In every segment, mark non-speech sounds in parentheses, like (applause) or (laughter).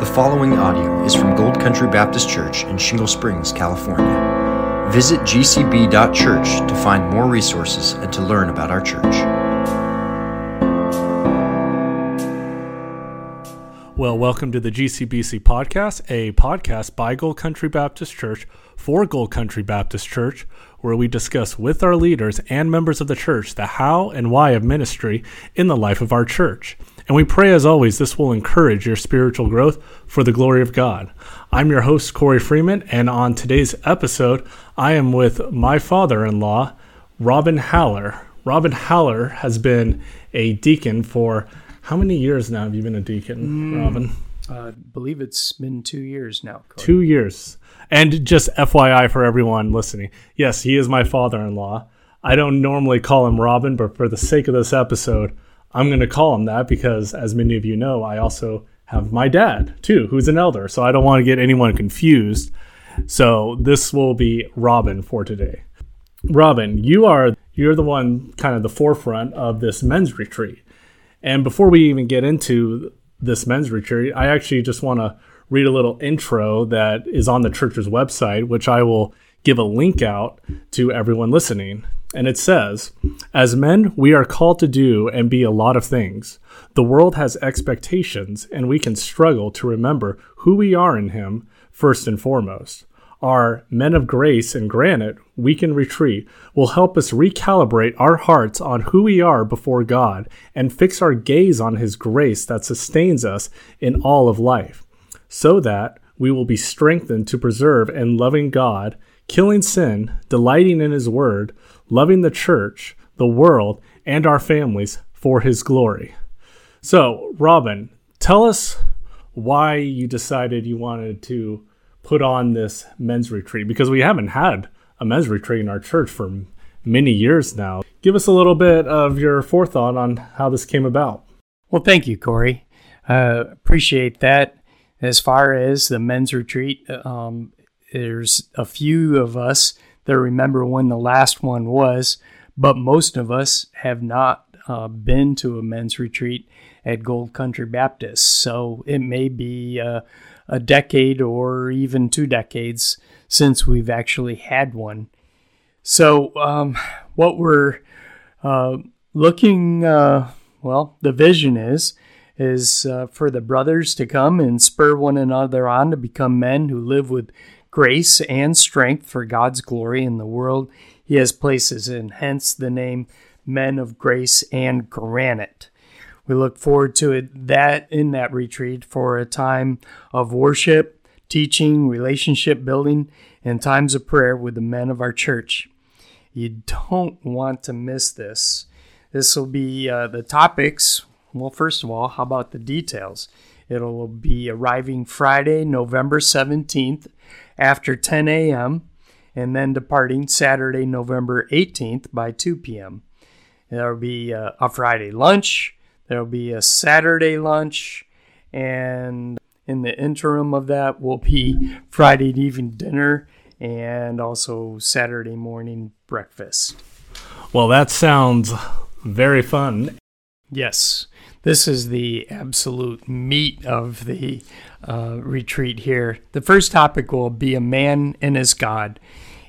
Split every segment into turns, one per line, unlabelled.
The following audio is from Gold Country Baptist Church in Shingle Springs, California. Visit gcb.church to find more resources and to learn about our church.
Well, welcome to the GCBC podcast, a podcast by Gold Country Baptist Church for Gold Country Baptist Church, where we discuss with our leaders and members of the church the how and why of ministry in the life of our church. And we pray, as always, this will encourage your spiritual growth for the glory of God. I'm your host, Corey Freeman, and on today's episode, I am with my father in law, Robin Haller. Robin Haller has been a deacon for how many years now have you been a deacon,
Mm.
Robin?
I believe it's been two years now. Corey.
Two years. And just FYI for everyone listening, yes, he is my father in law. I don't normally call him Robin, but for the sake of this episode, I'm going to call him that because, as many of you know, I also have my dad too, who's an elder. So I don't want to get anyone confused. So this will be Robin for today. Robin, you are you're the one kind of the forefront of this men's retreat. And before we even get into this men's retreat, I actually just want to read a little intro that is on the church's website, which I will give a link out to everyone listening. And it says, As men, we are called to do and be a lot of things. The world has expectations, and we can struggle to remember who we are in Him first and foremost. Our men of grace and granite, week in retreat, will help us recalibrate our hearts on who we are before God and fix our gaze on His grace that sustains us in all of life, so that we will be strengthened to preserve and loving God, killing sin, delighting in His Word, loving the church, the world, and our families for His glory. So, Robin, tell us why you decided you wanted to put on this men's retreat because we haven't had a men's retreat in our church for many years now. Give us a little bit of your forethought on how this came about.
Well, thank you, Corey. Uh, appreciate that. As far as the men's retreat, um, there's a few of us that remember when the last one was, but most of us have not uh, been to a men's retreat at Gold Country Baptist. So it may be uh, a decade or even two decades since we've actually had one. So, um, what we're uh, looking, uh, well, the vision is is uh, for the brothers to come and spur one another on to become men who live with grace and strength for God's glory in the world He has places in. Hence the name Men of Grace and Granite. We look forward to it that in that retreat for a time of worship, teaching, relationship building, and times of prayer with the men of our church. You don't want to miss this. This will be uh, the topics. Well, first of all, how about the details? It'll be arriving Friday, November 17th after 10 a.m., and then departing Saturday, November 18th by 2 p.m. There'll be uh, a Friday lunch, there'll be a Saturday lunch, and in the interim of that will be Friday evening dinner and also Saturday morning breakfast.
Well, that sounds very fun.
Yes, this is the absolute meat of the uh, retreat here. The first topic will be a man and his God.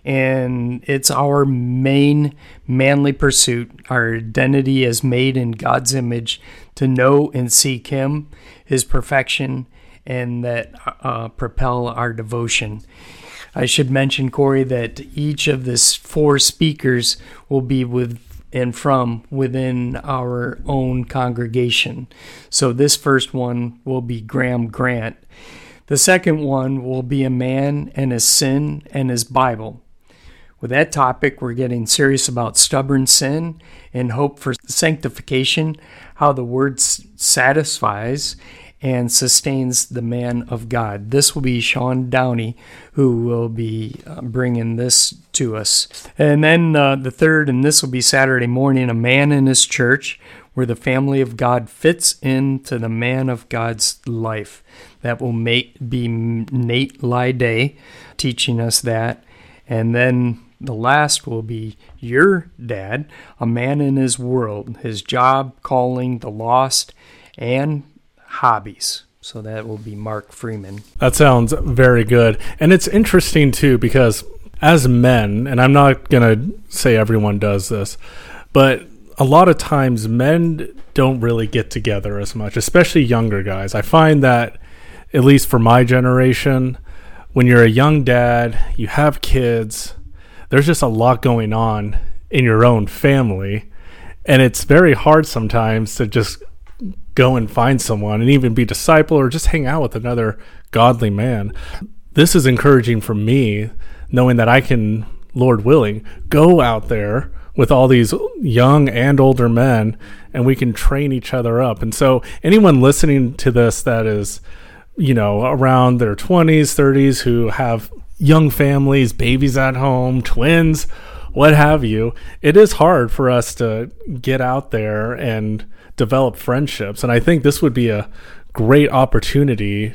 And it's our main manly pursuit, our identity as made in God's image, to know and seek Him, His perfection, and that uh, propel our devotion. I should mention, Corey, that each of the four speakers will be with and from within our own congregation. So this first one will be Graham Grant. The second one will be a man and his sin and his Bible. With that topic, we're getting serious about stubborn sin and hope for sanctification, how the word satisfies and sustains the man of God. This will be Sean Downey who will be uh, bringing this to us. And then uh, the third, and this will be Saturday morning, a man in his church where the family of God fits into the man of God's life. That will make, be Nate Lyday teaching us that. And then the last will be your dad, a man in his world, his job, calling, the lost, and hobbies. So that will be Mark Freeman.
That sounds very good. And it's interesting too because as men, and I'm not going to say everyone does this, but a lot of times men don't really get together as much, especially younger guys. I find that, at least for my generation, when you're a young dad, you have kids, there's just a lot going on in your own family. And it's very hard sometimes to just go and find someone and even be disciple or just hang out with another godly man. This is encouraging for me, knowing that I can, Lord willing, go out there with all these young and older men and we can train each other up. And so, anyone listening to this that is, you know, around their 20s, 30s, who have young families, babies at home, twins, what have you, it is hard for us to get out there and develop friendships. And I think this would be a great opportunity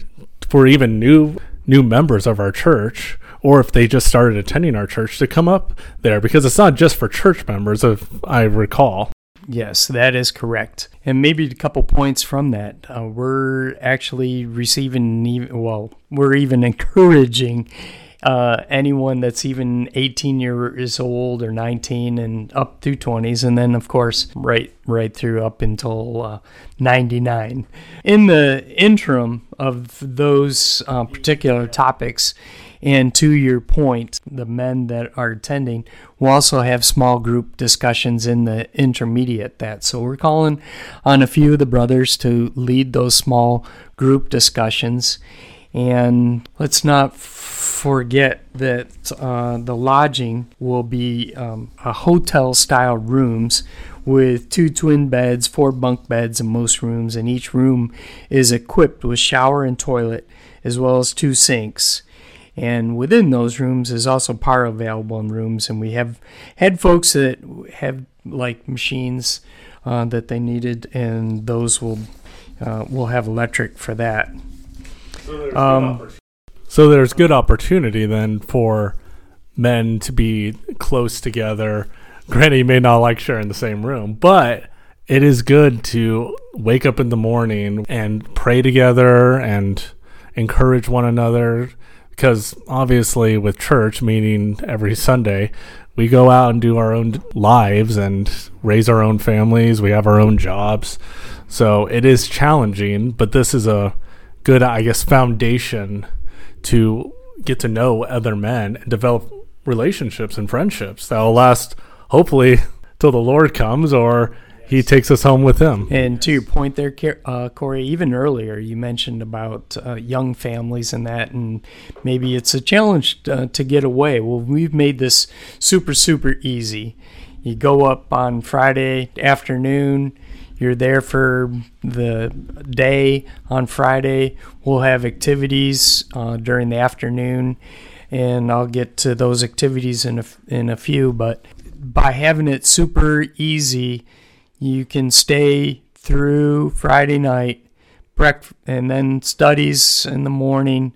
for even new new members of our church or if they just started attending our church to come up there because it's not just for church members if I recall.
Yes, that is correct. And maybe a couple points from that. Uh, we're actually receiving, well, we're even (laughs) encouraging uh, anyone that's even 18 years old or 19 and up through 20s, and then of course right right through up until uh, 99. In the interim of those uh, particular topics, and to your point, the men that are attending will also have small group discussions in the intermediate that. So we're calling on a few of the brothers to lead those small group discussions. And let's not forget that uh, the lodging will be um, a hotel style rooms with two twin beds, four bunk beds in most rooms, and each room is equipped with shower and toilet as well as two sinks. And within those rooms is also power available in rooms, and we have had folks that have like machines uh, that they needed, and those will uh, will have electric for that.
Um, so there's good opportunity then for men to be close together. Granny may not like sharing the same room, but it is good to wake up in the morning and pray together and encourage one another. Because obviously, with church, meaning every Sunday, we go out and do our own lives and raise our own families. We have our own jobs. So it is challenging, but this is a good, I guess, foundation to get to know other men and develop relationships and friendships that will last hopefully till the Lord comes or he takes us home with him.
And to your point there, uh, Corey, even earlier you mentioned about uh, young families and that, and maybe it's a challenge uh, to get away. Well, we've made this super, super easy. You go up on Friday afternoon, you're there for the day on Friday. We'll have activities uh, during the afternoon, and I'll get to those activities in a, in a few. But by having it super easy, you can stay through Friday night, breakfast, and then studies in the morning,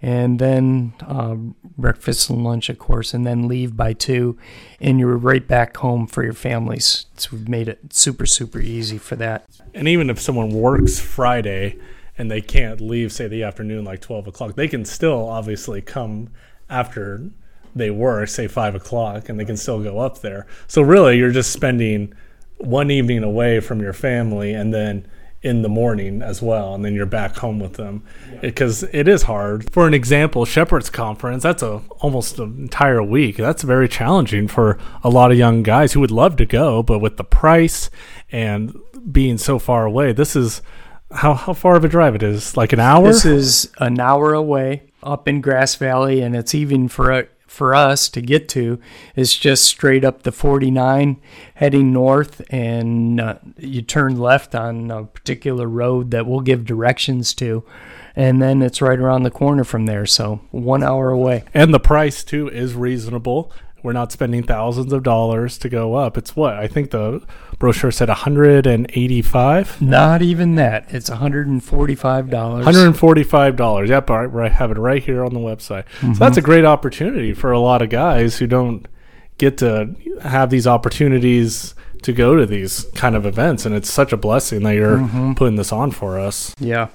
and then uh, breakfast and lunch, of course, and then leave by two, and you're right back home for your families. So we've made it super, super easy for that.
And even if someone works Friday and they can't leave, say, the afternoon, like 12 o'clock, they can still obviously come after they work, say, 5 o'clock, and they can still go up there. So really, you're just spending one evening away from your family and then in the morning as well, and then you're back home with them because yeah. it, it is hard. For an example, Shepherd's Conference, that's a almost an entire week. That's very challenging for a lot of young guys who would love to go, but with the price and being so far away, this is how how far of a drive it is? Like an hour?
This is an hour away up in Grass Valley, and it's even for for us to get to is just straight up the 49 heading north and uh, you turn left on a particular road that we'll give directions to and then it's right around the corner from there so one hour away
and the price too is reasonable we're not spending thousands of dollars to go up. It's what I think the brochure said 185.
Not even that. It's 145 dollars.
145 dollars. Yep, all right, I have it right here on the website. Mm-hmm. So that's a great opportunity for a lot of guys who don't get to have these opportunities to go to these kind of events, and it's such a blessing that you're mm-hmm. putting this on for us.
Yeah.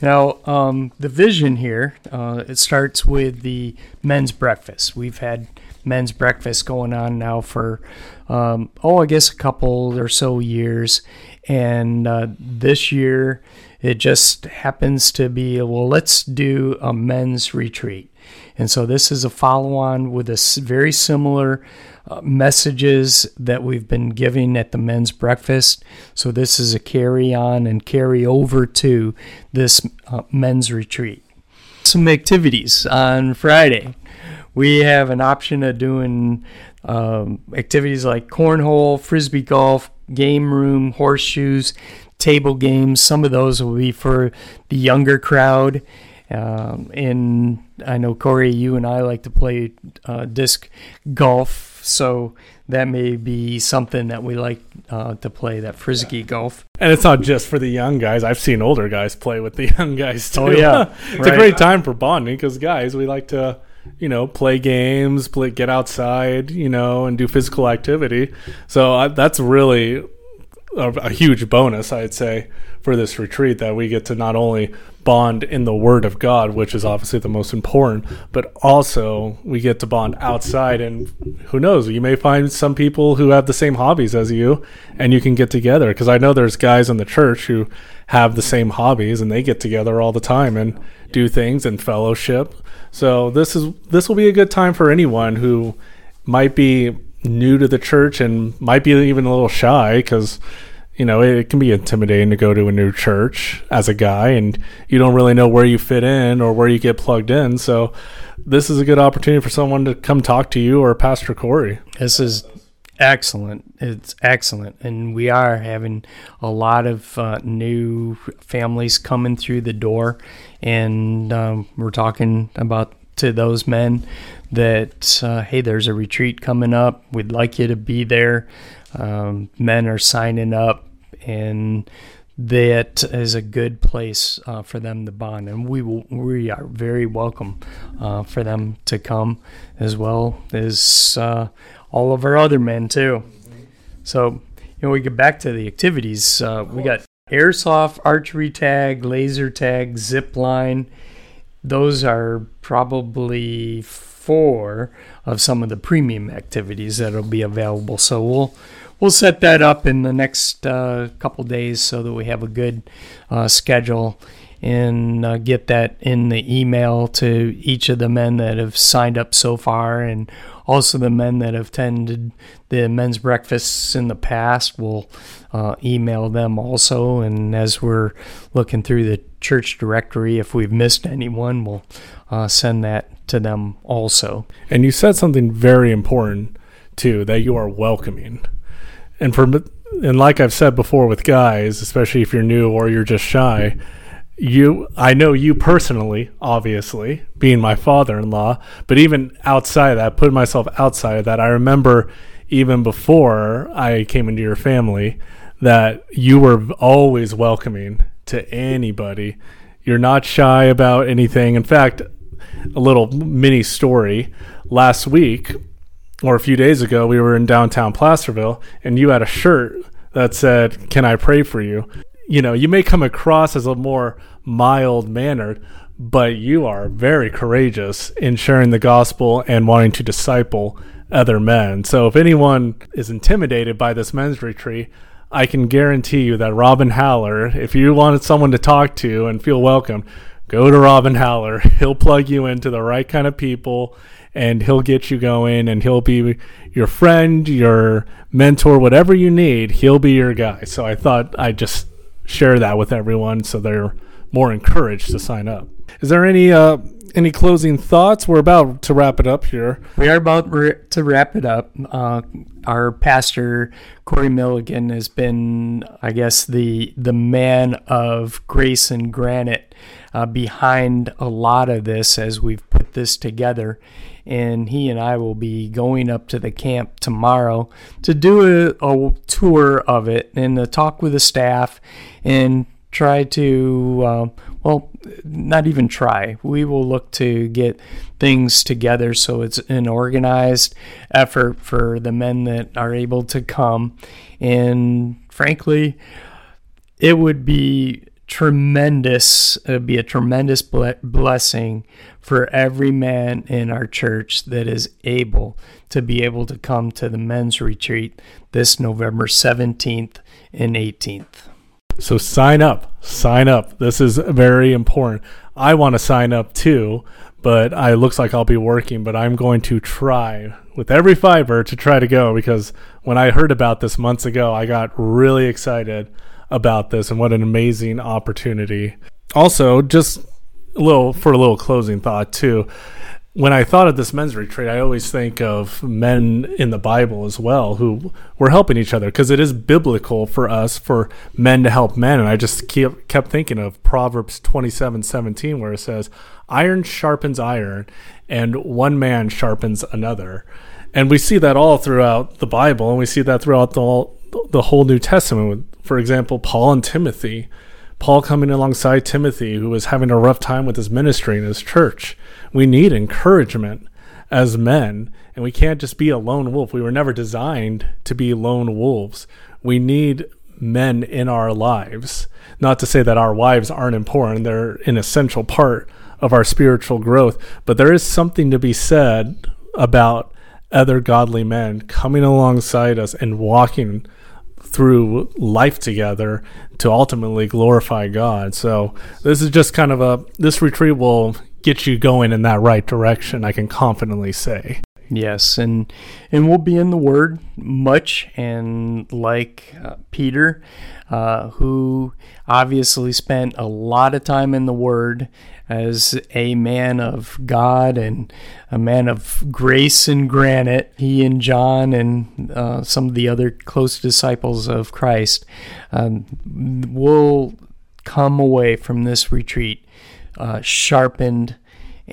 Now, um, the vision here, uh, it starts with the men's breakfast. We've had men's breakfast going on now for, um, oh, I guess a couple or so years. And uh, this year, it just happens to be, well, let's do a men's retreat. And so this is a follow on with a very similar uh, messages that we've been giving at the men's breakfast. So this is a carry on and carry over to this uh, men's retreat. Some activities on Friday. We have an option of doing um, activities like cornhole, frisbee golf, game room, horseshoes, table games. Some of those will be for the younger crowd. Um, and I know Corey, you and I like to play uh, disc golf, so that may be something that we like uh, to play that frisbee golf.
And it's not just for the young guys. I've seen older guys play with the (laughs) young guys too.
Oh yeah, (laughs)
it's
right.
a great time for bonding because guys, we like to you know, play games, play, get outside, you know, and do physical activity. So I, that's really a, a, huge bonus, I'd say, for this retreat that we get to not only bond in the Word of God, which is obviously the most important, but also we get to bond outside. And who knows, you may find some people who have the same hobbies as you, and you can get together. Because I know there's guys in the church who have the same hobbies, and they get together all the time and do things and fellowship. So this is this will be a good time for anyone who might be new to the church and might be even a little shy because you know, it, can be intimidating to go to a new church as a guy and you don't really know where you fit in or where you get plugged in. So this is a good opportunity for someone to come talk to you or Pastor Corey.
This is excellent. It's excellent. And we are having a lot of uh, new families coming through the door. And um, we're talking about to those men that, uh, hey, there's a retreat coming up. We'd like you to be there. Um, men are signing up, and that is a good place uh, for them to bond. And we will, we are very welcome uh, for them to come, as well as uh, all of our other men too. So, you know, we get back to the activities. Uh, we got airsoft, archery tag, laser tag, zip line. Those are probably four of some of the premium activities that'll be available. So we'll we'll set that up in the next uh, couple days so that we have a good uh, schedule and uh, get that in the email to each of the men that have signed up so far and also the men that have attended the men's breakfasts in the past We'll uh, email them also and as we're looking through the church directory. If we've missed anyone we'll uh, send that to them also.
And you said something very important too that you are welcoming. And for and like I've said before with guys, especially if you're new or you're just shy, you I know you personally, obviously, being my father-in-law, but even outside of that, putting myself outside of that, I remember even before I came into your family that you were always welcoming to anybody. You're not shy about anything. In fact, a little mini story. Last week, or a few days ago, we were in downtown Placerville, and you had a shirt that said, Can I pray for you? You know, you may come across as a more mild mannered, but you are very courageous in sharing the gospel and wanting to disciple other men. So if anyone is intimidated by this men's retreat, I can guarantee you that Robin Haller, if you wanted someone to talk to and feel welcome, go to Robin Haller. (laughs) He'll plug you into the right kind of people and he'll get you going and he'll be your friend, your mentor, whatever you need, he'll be your guy. So I thought I'd just share that with everyone so they're more encouraged to sign up. Is there any uh, any closing thoughts? We're about to wrap it up here.
We are about to wrap it up. Uh, our pastor Corey Milligan has been, I guess, the the man of grace and granite uh, behind a lot of this as we've put this together and he and I will be going up to the camp tomorrow to do a, a tour of it and to talk with the staff and try to, uh, well, not even try. We will look to get things together so it's an organized effort for the men that are able to come. And frankly, it would be tremendous it would be a tremendous ble- blessing for every man in our church that is able to be able to come to the men's retreat this November 17th and 18th.
So sign up, sign up. This is very important. I want to sign up too, but I looks like I'll be working, but I'm going to try with every fiber to try to go because when I heard about this months ago, I got really excited about this and what an amazing opportunity. Also, just a little for a little closing thought too. When I thought of this men's retreat, I always think of men in the Bible as well who were helping each other because it is biblical for us for men to help men. And I just kept, kept thinking of Proverbs 27 17, where it says, Iron sharpens iron, and one man sharpens another. And we see that all throughout the Bible, and we see that throughout the, the whole New Testament. For example, Paul and Timothy. Paul coming alongside Timothy, who was having a rough time with his ministry in his church. We need encouragement as men, and we can't just be a lone wolf. We were never designed to be lone wolves. We need men in our lives. Not to say that our wives aren't important, they're an essential part of our spiritual growth, but there is something to be said about other godly men coming alongside us and walking through life together to ultimately glorify God. So this is just kind of a this retreat will get you going in that right direction, I can confidently say.
Yes, and and we'll be in the Word much, and like uh, Peter, uh, who obviously spent a lot of time in the Word as a man of God and a man of grace and granite. He and John and uh, some of the other close disciples of Christ um, will come away from this retreat uh, sharpened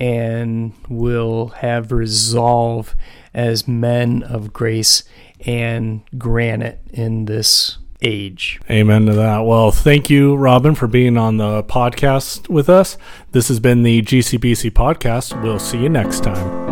and will have resolve as men of grace and granite in this age.
Amen to that. Well, thank you, Robin, for being on the podcast with us. This has been the GCBC podcast. We'll see you next time.